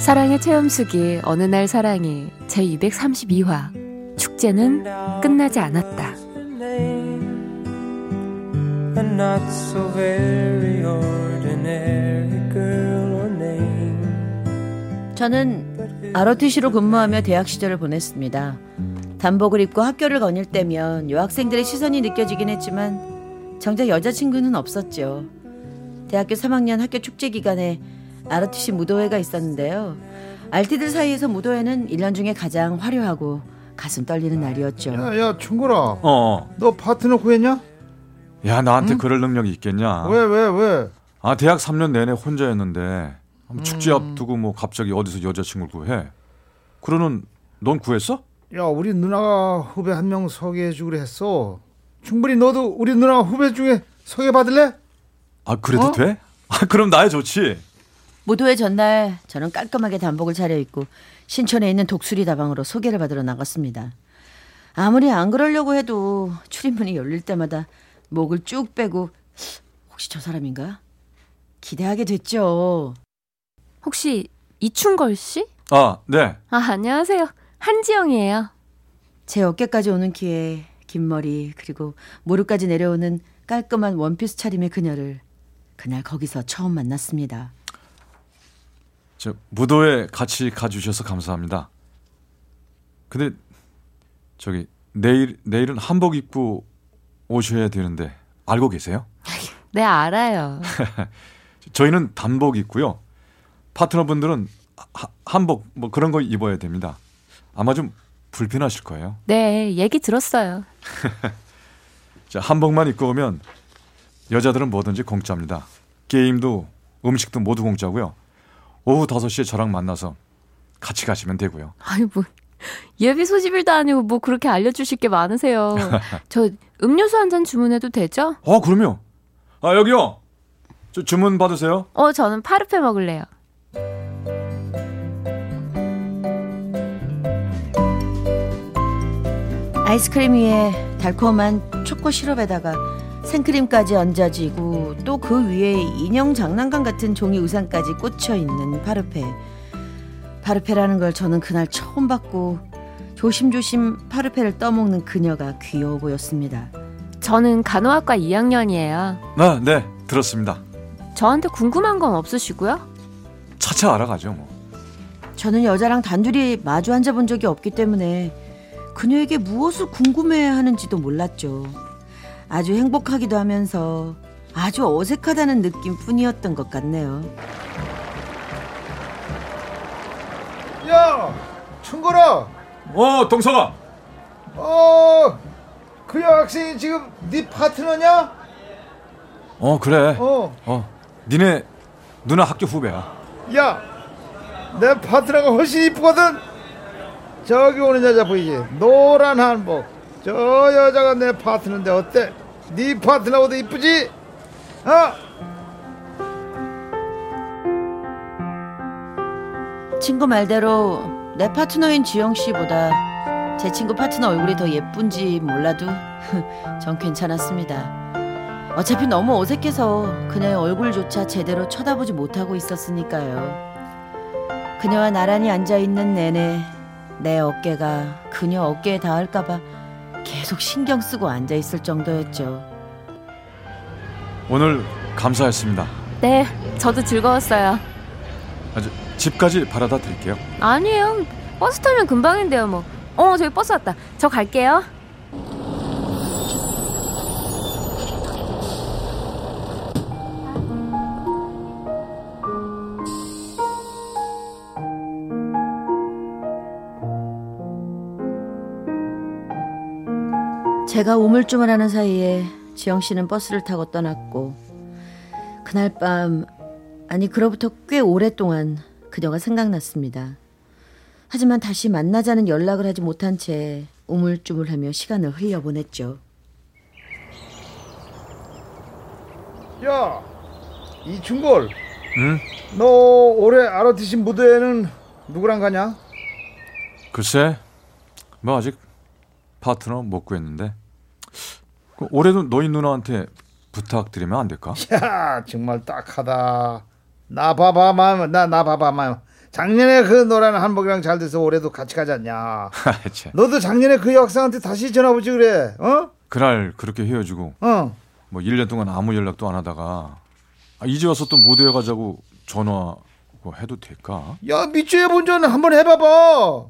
사랑의 체험수기 어느 날 사랑이 제232화 축제는 끝나지 않았다. 저는 ROTC로 근무하며 대학 시절을 보냈습니다. 단복을 입고 학교를 거닐 때면 여학생들의 시선이 느껴지긴 했지만 정작 여자친구는 없었죠. 대학교 3학년 학교 축제 기간에 ROTC 무도회가 있었는데요. 알티들 사이에서 무도회는 1년 중에 가장 화려하고 가슴 떨리는 날이었죠. 야, 야, 충고라. 어. 너 파트너 구했냐? 야, 나한테 응? 그럴 능력이 있겠냐? 왜, 왜, 왜? 아, 대학 3년 내내 혼자였는데 축제 음. 앞두고 뭐 갑자기 어디서 여자친구를 구해? 그러는 넌 구했어? 야, 우리 누나가 후배 한 명 소개해 주기로 했어. 충분히 너도 우리 누나 후배 중에 소개받을래? 아, 그래도 어? 돼? 아, 그럼 나야 좋지. 무도회 전날 저는 깔끔하게 단복을 차려입고 신촌에 있는 독수리 다방으로 소개를 받으러 나갔습니다. 아무리 안 그러려고 해도 출입문이 열릴 때마다 목을 쭉 빼고 혹시 저 사람인가? 기대하게 됐죠. 혹시 이충걸 씨? 아, 네. 아, 안녕하세요. 한지영이에요. 제 어깨까지 오는 키에 긴 머리 그리고 무릎까지 내려오는 깔끔한 원피스 차림의 그녀를 그날 거기서 처음 만났습니다. 저 무도회 같이 가주셔서 감사합니다. 근데 저기 내일 내일은 한복 입고 오셔야 되는데 알고 계세요? 네, 알아요. 저희는 단복 입고요. 파트너분들은 하- 한복 뭐 그런 거 입어야 됩니다. 아마 좀 불편하실 거예요. 네, 얘기 들었어요. 자, 한복만 입고 오면 여자들은 뭐든지 공짜입니다. 게임도 음식도 모두 공짜고요. 오후 5시에 저랑 만나서 같이 가시면 되고요. 아니, 뭐, 예비 소집일도 아니고 뭐 그렇게 알려주실 게 많으세요. 저 음료수 한 잔 주문해도 되죠? 어, 그럼요. 아, 여기요. 저 주문 받으세요. 어, 저는 파르페 먹을래요. 아이스크림 위에 달콤한 초코 시럽에다가 생크림까지 얹어지고 또 그 위에 인형 장난감 같은 종이 우산까지 꽂혀 있는 파르페. 파르페라는 걸 저는 그날 처음 봤고 조심조심 파르페를 떠먹는 그녀가 귀여워 보였습니다. 저는 간호학과 2학년이에요. 아, 네. 들었습니다. 저한테 궁금한 건 없으시고요? 차차 알아가죠, 뭐. 저는 여자랑 단둘이 마주 앉아본 적이 없기 때문에 그녀에게 무엇을 궁금해 하는지도 몰랐죠. 아주 행복하기도 하면서 아주 어색하다는 느낌 뿐이었던 것 같네요. 야, 충고라. 어, 동서가. 어, 그 여학생이 지금 네 파트너냐? 어, 그래. 어, 어. 니네 누나 학교 후배야. 야, 내 파트너가 훨씬 이쁘거든. 저기 오는 여자 보이지? 노란 한복. 저 여자가 내 파트너인데 어때? 네 파트너보다 이쁘지? 어? 친구 말대로 내 파트너인 지영 씨보다 제 친구 파트너 얼굴이 더 예쁜지 몰라도 전 괜찮았습니다. 어차피 너무 어색해서 그녀의 얼굴조차 제대로 쳐다보지 못하고 있었으니까요. 그녀와 나란히 앉아 있는 내내 내 어깨가 그녀 어깨에 닿을까봐 계속 신경 쓰고 앉아 있을 정도였죠. 오늘 감사했습니다. 네, 저도 즐거웠어요. 아주 집까지 바라다 드릴게요. 아니에요. 버스 타면 금방인데요, 뭐. 어, 저기 버스 왔다. 저 갈게요. 제가 우물쭈물하는 사이에 지영 씨는 버스를 타고 떠났고 그날 밤 아니 그로부터 꽤 오랫동안 그녀가 생각났습니다. 하지만 다시 만나자는 연락을 하지 못한 채 우물쭈물하며 시간을 흘려보냈죠. 야, 이충골, 응? 너 올해 ROTC 무대에는 누구랑 가냐? 글쎄, 뭐 아직 파트너 못 구했는데 그 올해도 너희 누나한테 부탁드리면 안 될까? 야, 정말 딱하다. 나 봐봐, 마, 나, 나 봐봐, 마. 작년에 그 노란 한복이랑 잘 돼서 올해도 같이 가지 않냐. 참, 너도 작년에 그 여학생한테 다시 전화 보지 그래, 어? 그날 그렇게 헤어지고 어. 뭐 1년 동안 아무 연락도 안 하다가 아, 이제 와서 또 무대에 가자고 전화 뭐 해도 될까? 야, 밑주에 본전 한번 해봐봐.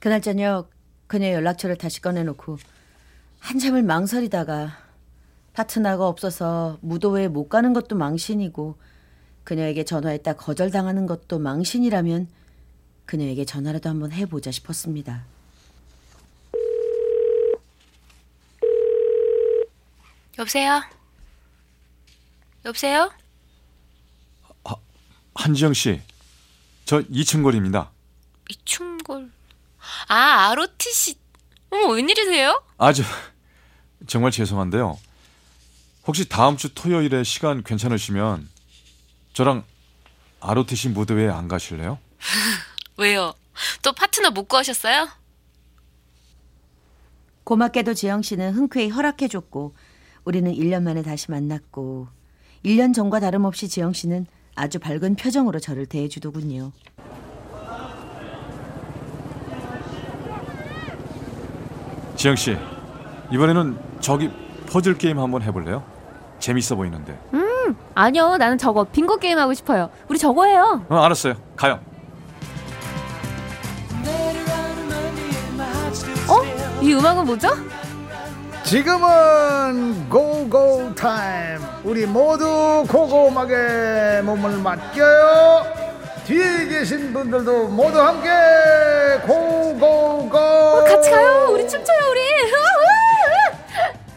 그날 저녁 그녀의 연락처를 다시 꺼내놓고 한참을 망설이다가 파트너가 없어서 무도회에 못 가는 것도 망신이고 그녀에게 전화했다 거절당하는 것도 망신이라면 그녀에게 전화라도 한번 해보자 싶었습니다. 여보세요? 여보세요? 한지영 씨, 저 이층걸입니다. 이충골. 아, ROTC. 어머, 웬일이세요? 아주 정말 죄송한데요. 혹시 다음 주 토요일에 시간 괜찮으시면 저랑 ROTC 무대회 안 가실래요? 왜요? 또 파트너 못 구하셨어요? 고맙게도 지영 씨는 흔쾌히 허락해줬고 우리는 1년 만에 다시 만났고 1년 전과 다름없이 지영 씨는 아주 밝은 표정으로 저를 대해주더군요. 지영 씨, 이번에는 저기 퍼즐 게임 한번 해볼래요? 재밌어 보이는데. 아니요, 나는 저거 빙고 게임 하고 싶어요. 우리 저거 해요. 어, 알았어요. 가요. 어? 이 음악은 뭐죠? 지금은 고고 타임. 우리 모두 고고하게 몸을 맡겨요. 뒤에 계신 분들도 모두 함께 고고고. 어, 같이 가요. 우리.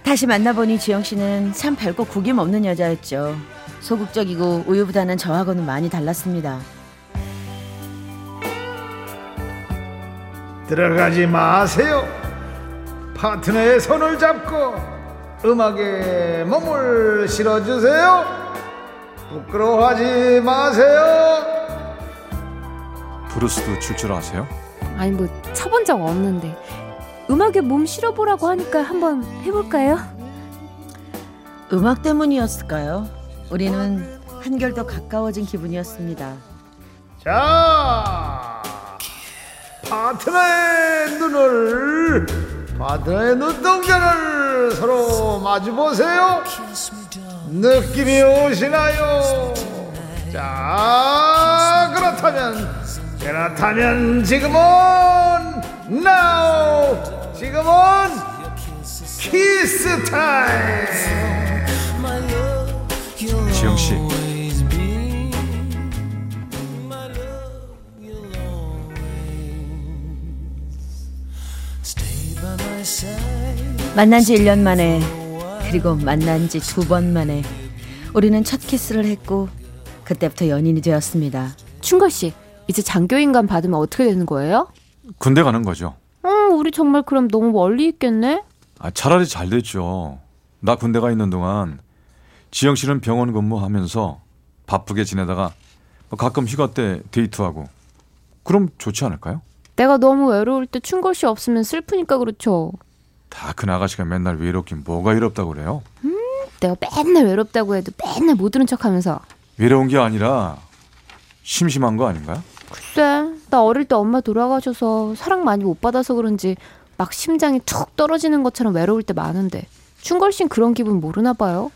다시 만나보니 지영 씨는 참 밝고 구김 없는 여자였죠. 소극적이고 우유부단한 저하고는 많이 달랐습니다. 들어가지 마세요. 파트너의 손을 잡고 음악에 몸을 실어주세요. 부끄러워하지 마세요. 브루스도 출줄 아세요? 아니, 뭐, 쳐본 적 없는데. 음악에 몸 실어보라고 하니까 한번 해볼까요? 음악 때문이었을까요? 우리는 한결 더 가까워진 기분이었습니다. 자, 파트너의 눈을, 파트너의 눈동자를 서로 마주 보세요. 느낌이 오시나요? 자, 그렇다면, 그렇다면 지금은 now, 지금은 키스 타임. 지영 씨, 만난 지 1년 만에 그리고 만난 지 두 번 만에 우리는 첫 키스를 했고 그때부터 연인이 되었습니다. 충걸 씨, 이제 장교인감 받으면 어떻게 되는 거예요? 군대 가는 거죠. 어, 우리 정말 그럼 너무 멀리 있겠네? 아, 차라리 잘 됐죠. 나 군대 가 있는 동안 지영 씨는 병원 근무하면서 바쁘게 지내다가 뭐 가끔 휴가 때 데이트하고 그럼 좋지 않을까요? 내가 너무 외로울 때 충걸 씨 없으면 슬프니까 그렇죠. 다그 나가시가 맨날 외롭긴 뭐가 외롭다고 그래요? 내가 맨날 외롭다고 해도 맨날 못 들은 척 하면서. 외로운 게 아니라 심심한 거 아닌가요? 글쎄, 나 어릴 때 엄마 돌아가셔서 사랑 많이 못 받아서 그런지 막 심장이 툭 떨어지는 것처럼 외로울 때 많은데 충걸 씨는 그런 기분 모르나 봐요.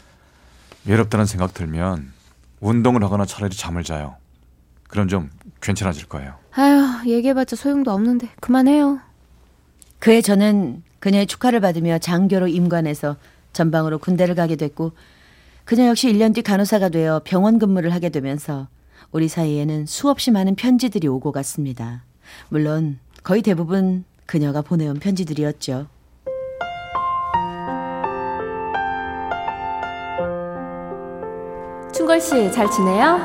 외롭다는 생각 들면 운동을 하거나 차라리 잠을 자요. 그럼 좀 괜찮아질 거예요. 아휴, 얘기해봤자 소용도 없는데 그만해요. 그해 저는 그녀의 축하를 받으며 장교로 임관해서 전방으로 군대를 가게 됐고 그녀 역시 1년 뒤 간호사가 되어 병원 근무를 하게 되면서 우리 사이에는 수없이 많은 편지들이 오고 갔습니다. 물론 거의 대부분 그녀가 보내온 편지들이었죠. 충걸 씨 잘 지내요?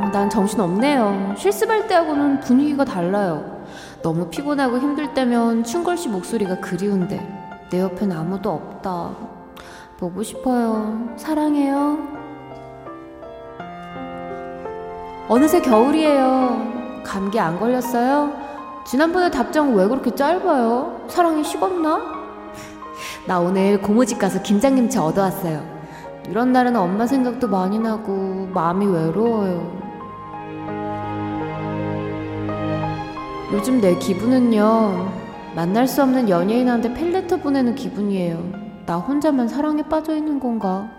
어, 난 정신 없네요. 실습할 때하고는 분위기가 달라요. 너무 피곤하고 힘들 때면 춘걸 씨 목소리가 그리운데 내 옆엔 아무도 없다. 보고 싶어요. 사랑해요. 어느새 겨울이에요. 감기 안 걸렸어요? 지난번에 답장 왜 그렇게 짧아요? 사랑이 식었나? 나 오늘 고모집 가서 김장김치 얻어왔어요. 이런 날은 엄마 생각도 많이 나고 마음이 외로워요. 요즘 내 기분은요. 만날 수 없는 연예인한테 펠레터 보내는 기분이에요. 나 혼자만 사랑에 빠져 있는 건가?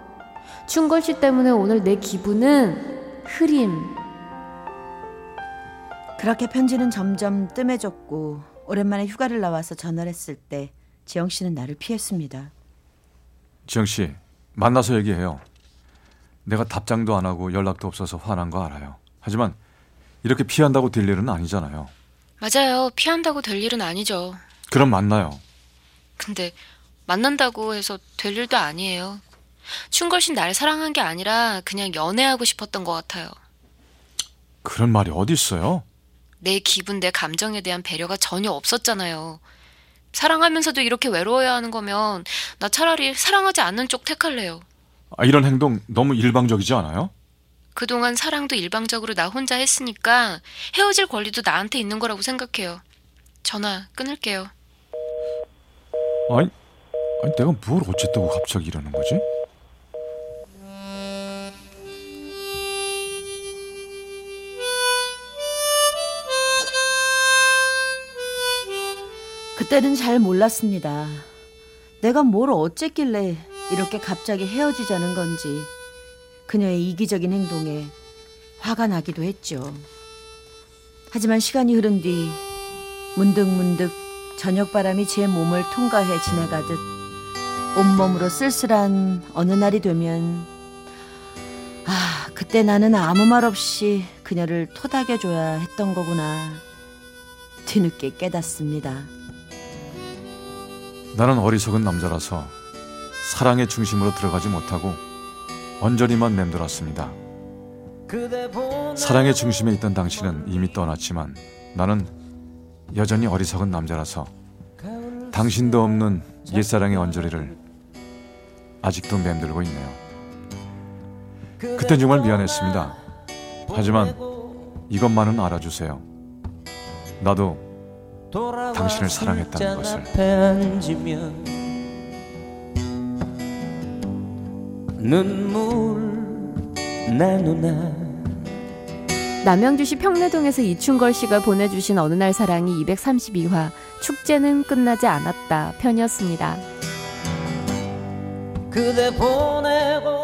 춘걸 씨 때문에 오늘 내 기분은 흐림. 그렇게 편지는 점점 뜸해졌고 오랜만에 휴가를 나와서 전화를 했을 때 지영 씨는 나를 피했습니다. 지영 씨, 만나서 얘기해요. 내가 답장도 안 하고 연락도 없어서 화난 거 알아요. 하지만 이렇게 피한다고 될 일은 아니잖아요. 맞아요. 피한다고 될 일은 아니죠. 그럼 만나요. 근데 만난다고 해서 될 일도 아니에요. 춘걸신 날 사랑한 게 아니라 그냥 연애하고 싶었던 것 같아요. 그런 말이 어디 있어요? 내 기분, 내 감정에 대한 배려가 전혀 없었잖아요. 사랑하면서도 이렇게 외로워야 하는 거면 나 차라리 사랑하지 않는 쪽 택할래요. 아, 이런 행동 너무 일방적이지 않아요? 그동안 사랑도 일방적으로 나 혼자 했으니까 헤어질 권리도 나한테 있는 거라고 생각해요. 전화 끊을게요. 아니, 아니 내가 뭘 어쨌다고 갑자기 이러는 거지? 그때는 잘 몰랐습니다. 내가 뭘 어쨌길래 이렇게 갑자기 헤어지자는 건지 그녀의 이기적인 행동에 화가 나기도 했죠. 하지만 시간이 흐른 뒤 문득문득 저녁 바람이 제 몸을 통과해 지나가듯 온몸으로 쓸쓸한 어느 날이 되면 아 그때 나는 아무 말 없이 그녀를 토닥여줘야 했던 거구나 뒤늦게 깨닫습니다. 나는 어리석은 남자라서 사랑의 중심으로 들어가지 못하고 언저리만 맴돌았습니다. 사랑의 중심에 있던 당신은 이미 떠났지만 나는 여전히 어리석은 남자라서 당신도 없는 옛사랑의 언저리를 아직도 맴돌고 있네요. 그땐 정말 미안했습니다. 하지만 이것만은 알아주세요. 나도 당신을 사랑했다는 것을. 남양주시 평내동에서 이춘걸 씨가 보내주신 어느 날 사랑이 232화 축제는 끝나지 않았다 편이었습니다. 그대 보내고